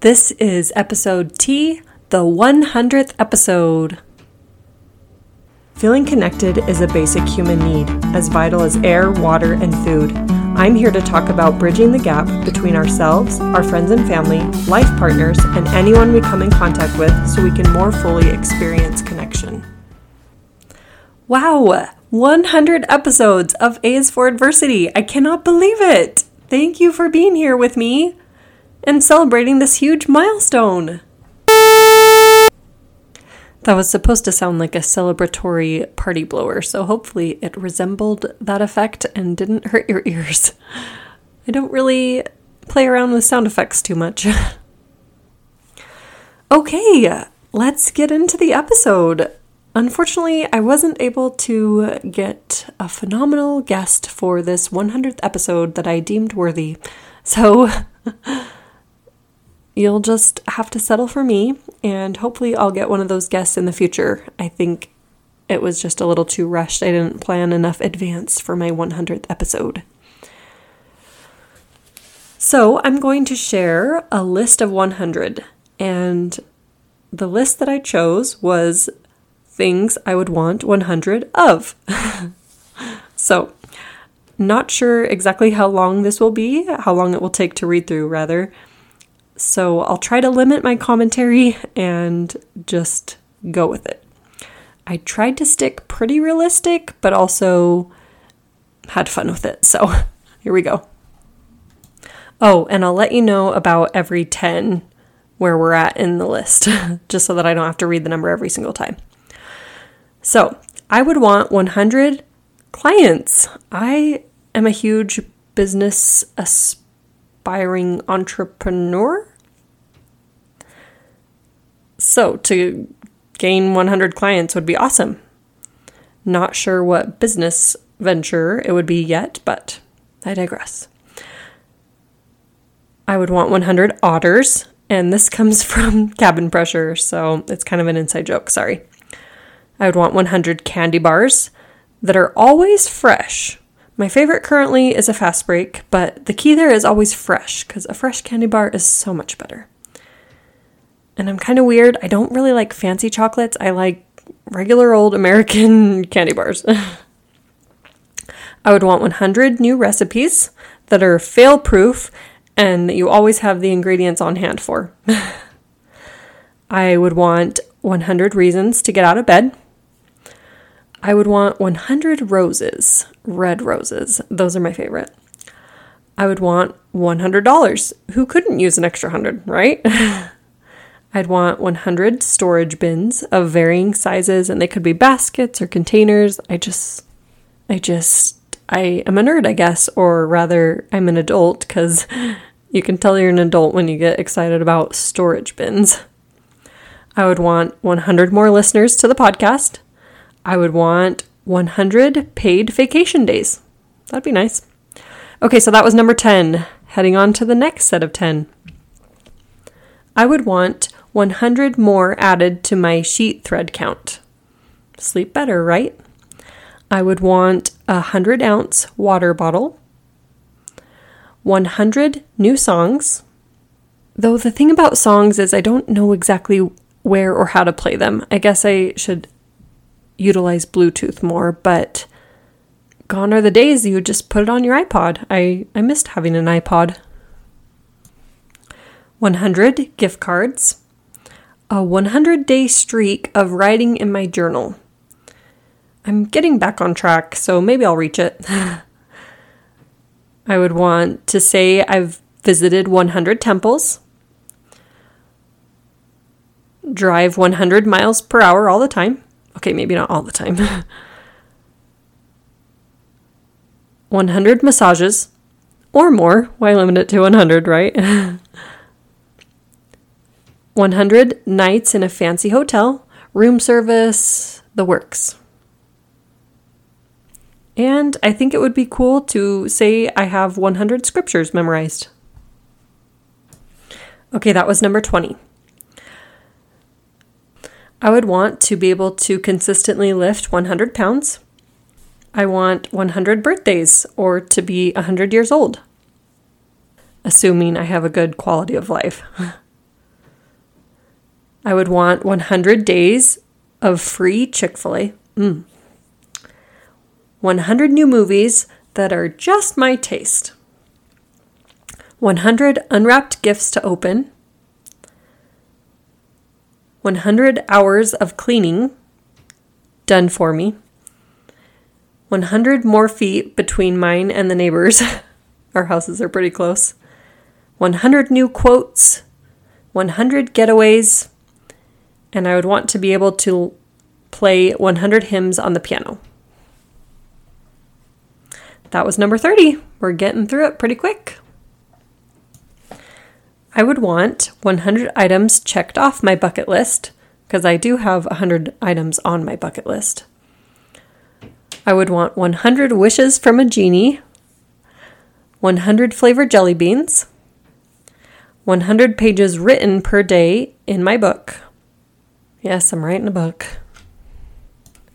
This is episode T, the 100th episode. Feeling connected is a basic human need, as vital as air, water, and food. I'm here to talk about bridging the gap between ourselves, our friends and family, life partners, and anyone we come in contact with so we can more fully experience connection. Wow, 100 episodes of A is for Adversity. I cannot believe it. Thank you for being here with me and celebrating this huge milestone. That was supposed to sound like a celebratory party blower, so hopefully it resembled that effect and didn't hurt your ears. I don't really play around with sound effects too much. okay, let's get into the episode. Unfortunately, I wasn't able to get a phenomenal guest for this 100th episode that I deemed worthy. So you'll just have to settle for me, and hopefully, I'll get one of those guests in the future. I think it was just a little too rushed. I didn't plan enough advance for my 100th episode. So, I'm going to share a list of 100, and the list that I chose was things I would want 100 of. so, not sure exactly how long this will be, how long it will take to read through, rather. So I'll try to limit my commentary and just go with it. I tried to stick pretty realistic, but also had fun with it. So here we go. Oh, and I'll let you know about every 10 where we're at in the list, just so that I don't have to read the number every single time. So I would want 100 clients. I am a huge business aspiring entrepreneur. So, to gain 100 clients would be awesome. Not sure what business venture it would be yet, but I digress. I would want 100 otters, and this comes from cabin pressure, so it's kind of an inside joke, sorry. I would want 100 candy bars that are always fresh. My favorite currently is a fast break, but the key there is always fresh because a fresh candy bar is so much better. And I'm kind of weird. I don't really like fancy chocolates. I like regular old American candy bars. I would want 100 new recipes that are fail proof and that you always have the ingredients on hand for. I would want 100 reasons to get out of bed. I would want 100 roses, red roses. Those are my favorite. I would want $100. Who couldn't use an extra 100, right? I'd want 100 storage bins of varying sizes and they could be baskets or containers. I just I just I am a nerd, I guess, or rather I'm an adult cuz you can tell you're an adult when you get excited about storage bins. I would want 100 more listeners to the podcast. I would want 100 paid vacation days. That'd be nice. Okay, so that was number 10. Heading on to the next set of 10. I would want 100 more added to my sheet thread count. Sleep better, right? I would want a 100 ounce water bottle, 100 new songs. Though the thing about songs is I don't know exactly where or how to play them. I guess I should utilize Bluetooth more, but gone are the days you just put it on your iPod. I, I missed having an iPod. 100 gift cards, a 100 day streak of writing in my journal. I'm getting back on track, so maybe I'll reach it. I would want to say I've visited 100 temples, drive 100 miles per hour all the time, Okay, maybe not all the time. 100 massages or more. Why limit it to 100, right? 100 nights in a fancy hotel, room service, the works. And I think it would be cool to say I have 100 scriptures memorized. Okay, that was number 20. I would want to be able to consistently lift 100 pounds. I want 100 birthdays or to be 100 years old, assuming I have a good quality of life. I would want 100 days of free Chick fil A. Mm. 100 new movies that are just my taste. 100 unwrapped gifts to open. 100 hours of cleaning done for me. 100 more feet between mine and the neighbors. Our houses are pretty close. 100 new quotes. 100 getaways. And I would want to be able to play 100 hymns on the piano. That was number 30. We're getting through it pretty quick. I would want 100 items checked off my bucket list because I do have 100 items on my bucket list. I would want 100 wishes from a genie, 100 flavored jelly beans, 100 pages written per day in my book. Yes, I'm writing a book.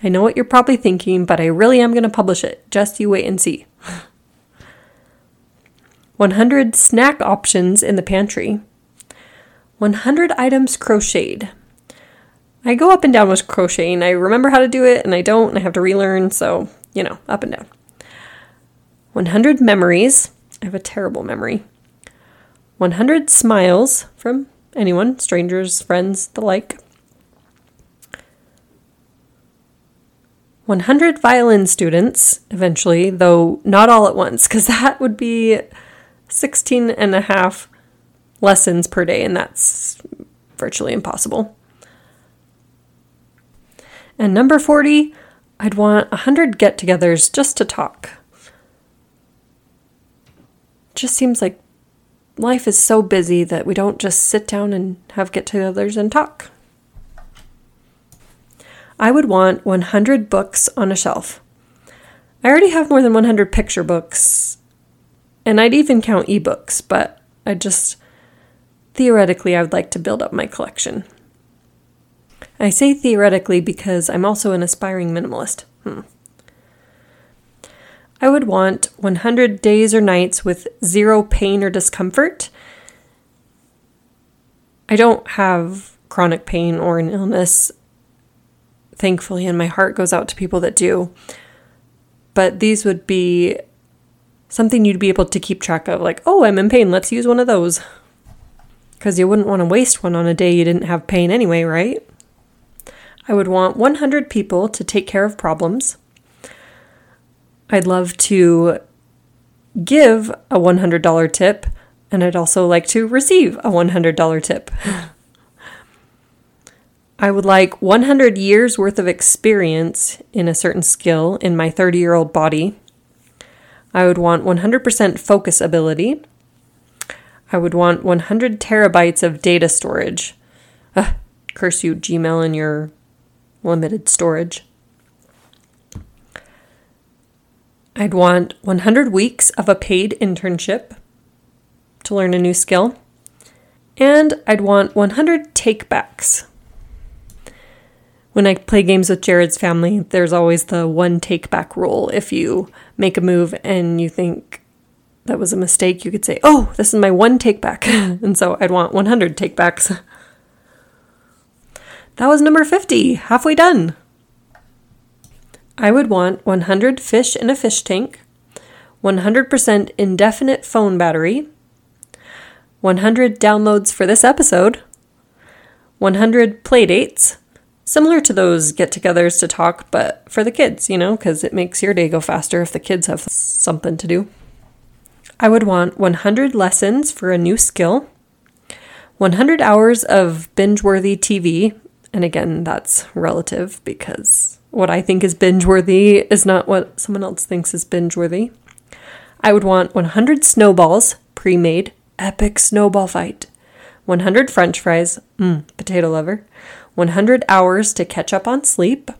I know what you're probably thinking, but I really am going to publish it. Just you wait and see. 100 snack options in the pantry. 100 items crocheted. I go up and down with crocheting. I remember how to do it and I don't, and I have to relearn, so, you know, up and down. 100 memories. I have a terrible memory. 100 smiles from anyone, strangers, friends, the like. 100 violin students eventually, though not all at once, because that would be 16 and a half lessons per day, and that's virtually impossible. And number 40, I'd want 100 get togethers just to talk. just seems like life is so busy that we don't just sit down and have get togethers and talk. I would want 100 books on a shelf. I already have more than 100 picture books, and I'd even count ebooks, but I just theoretically I would like to build up my collection. I say theoretically because I'm also an aspiring minimalist. Hmm. I would want 100 days or nights with zero pain or discomfort. I don't have chronic pain or an illness thankfully, and my heart goes out to people that do. But these would be something you'd be able to keep track of, like, oh, I'm in pain, let's use one of those. Because you wouldn't want to waste one on a day you didn't have pain anyway, right? I would want 100 people to take care of problems. I'd love to give a $100 tip, and I'd also like to receive a $100 tip. I would like 100 years worth of experience in a certain skill in my 30 year old body. I would want 100% focus ability. I would want 100 terabytes of data storage. Ugh, curse you, Gmail, and your limited storage. I'd want 100 weeks of a paid internship to learn a new skill. And I'd want 100 takebacks when I play games with Jared's family, there's always the one take back rule. If you make a move and you think that was a mistake, you could say, Oh, this is my one take back. and so I'd want 100 take backs. That was number 50, halfway done. I would want 100 fish in a fish tank, 100% indefinite phone battery, 100 downloads for this episode, 100 playdates, similar to those get togethers to talk, but for the kids, you know, because it makes your day go faster if the kids have something to do. I would want 100 lessons for a new skill, 100 hours of binge worthy TV. And again, that's relative because what I think is binge worthy is not what someone else thinks is binge worthy. I would want 100 snowballs, pre made, epic snowball fight, 100 french fries, mm, potato lover, 100 hours to catch up on sleep,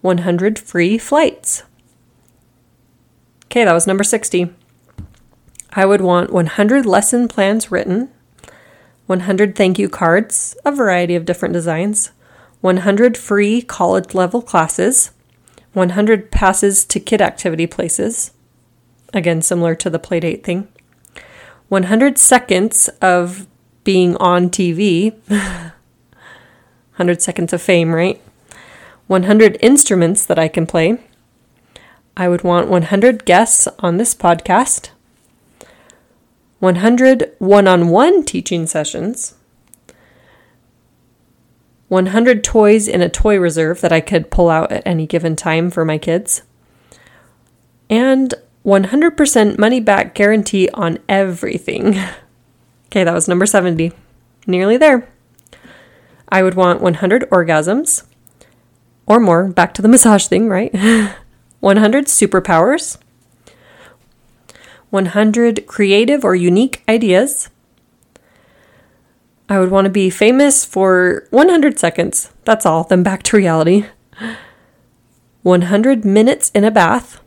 100 free flights. Okay, that was number 60. I would want 100 lesson plans written, 100 thank you cards, a variety of different designs, 100 free college level classes, 100 passes to kid activity places, again, similar to the playdate thing, 100 seconds of being on TV. 100 seconds of fame, right? 100 instruments that I can play. I would want 100 guests on this podcast, 100 one on one teaching sessions, 100 toys in a toy reserve that I could pull out at any given time for my kids, and 100% money back guarantee on everything. okay, that was number 70. Nearly there. I would want 100 orgasms or more. Back to the massage thing, right? 100 superpowers. 100 creative or unique ideas. I would want to be famous for 100 seconds. That's all. Then back to reality. 100 minutes in a bath.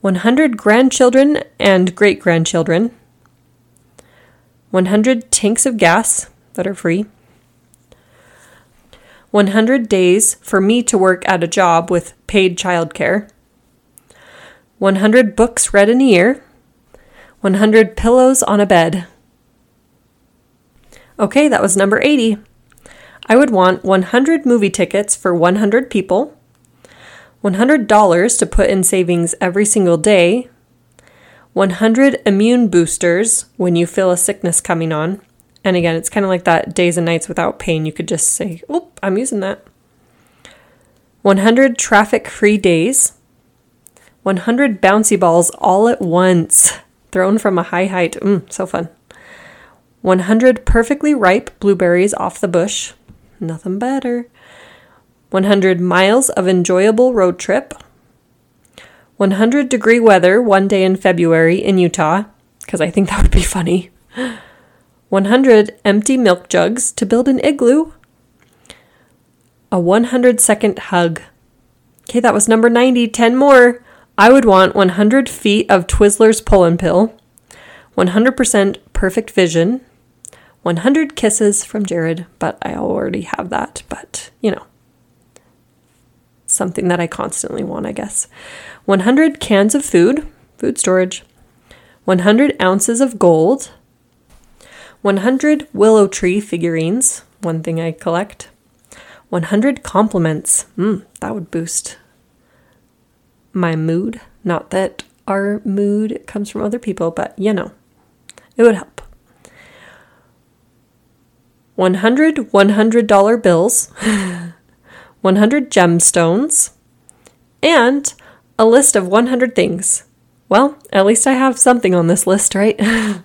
100 grandchildren and great grandchildren. 100 tanks of gas that are free. 100 days for me to work at a job with paid childcare. 100 books read in a year. 100 pillows on a bed. Okay, that was number 80. I would want 100 movie tickets for 100 people, $100 to put in savings every single day, 100 immune boosters when you feel a sickness coming on. And again, it's kind of like that days and nights without pain. You could just say, oh, I'm using that. 100 traffic free days, 100 bouncy balls all at once, thrown from a high height. Mm, so fun. 100 perfectly ripe blueberries off the bush. Nothing better. 100 miles of enjoyable road trip. 100 degree weather one day in February in Utah, because I think that would be funny. 100 empty milk jugs to build an igloo. A 100 second hug. Okay, that was number 90. 10 more. I would want 100 feet of Twizzlers Pull 'n' Peel, 100% perfect vision, 100 kisses from Jared, but I already have that. But, you know, something that I constantly want, I guess. 100 cans of food, food storage, 100 ounces of gold, 100 willow tree figurines, one thing I collect, 100 compliments. Mm, that would boost my mood. Not that our mood comes from other people, but you know, it would help. 100 $100 bills, 100 gemstones, and a list of 100 things. Well, at least I have something on this list, right?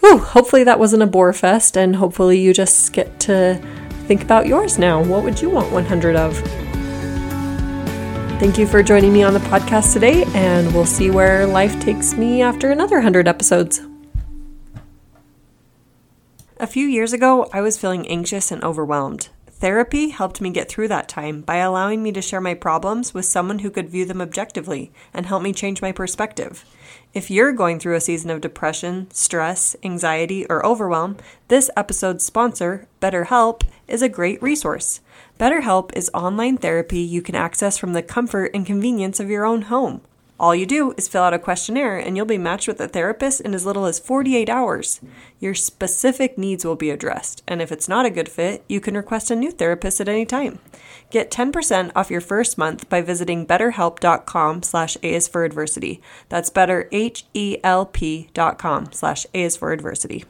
Whew, hopefully that wasn't a bore fest, and hopefully you just get to think about yours now. What would you want 100 of? Thank you for joining me on the podcast today, and we'll see where life takes me after another 100 episodes. A few years ago, I was feeling anxious and overwhelmed. Therapy helped me get through that time by allowing me to share my problems with someone who could view them objectively and help me change my perspective. If you're going through a season of depression, stress, anxiety, or overwhelm, this episode's sponsor, BetterHelp, is a great resource. BetterHelp is online therapy you can access from the comfort and convenience of your own home. All you do is fill out a questionnaire and you'll be matched with a therapist in as little as 48 hours. Your specific needs will be addressed, and if it's not a good fit, you can request a new therapist at any time. Get 10% off your first month by visiting betterhelp.com slash for adversity. That's better, H-E-L-P dot com slash for adversity.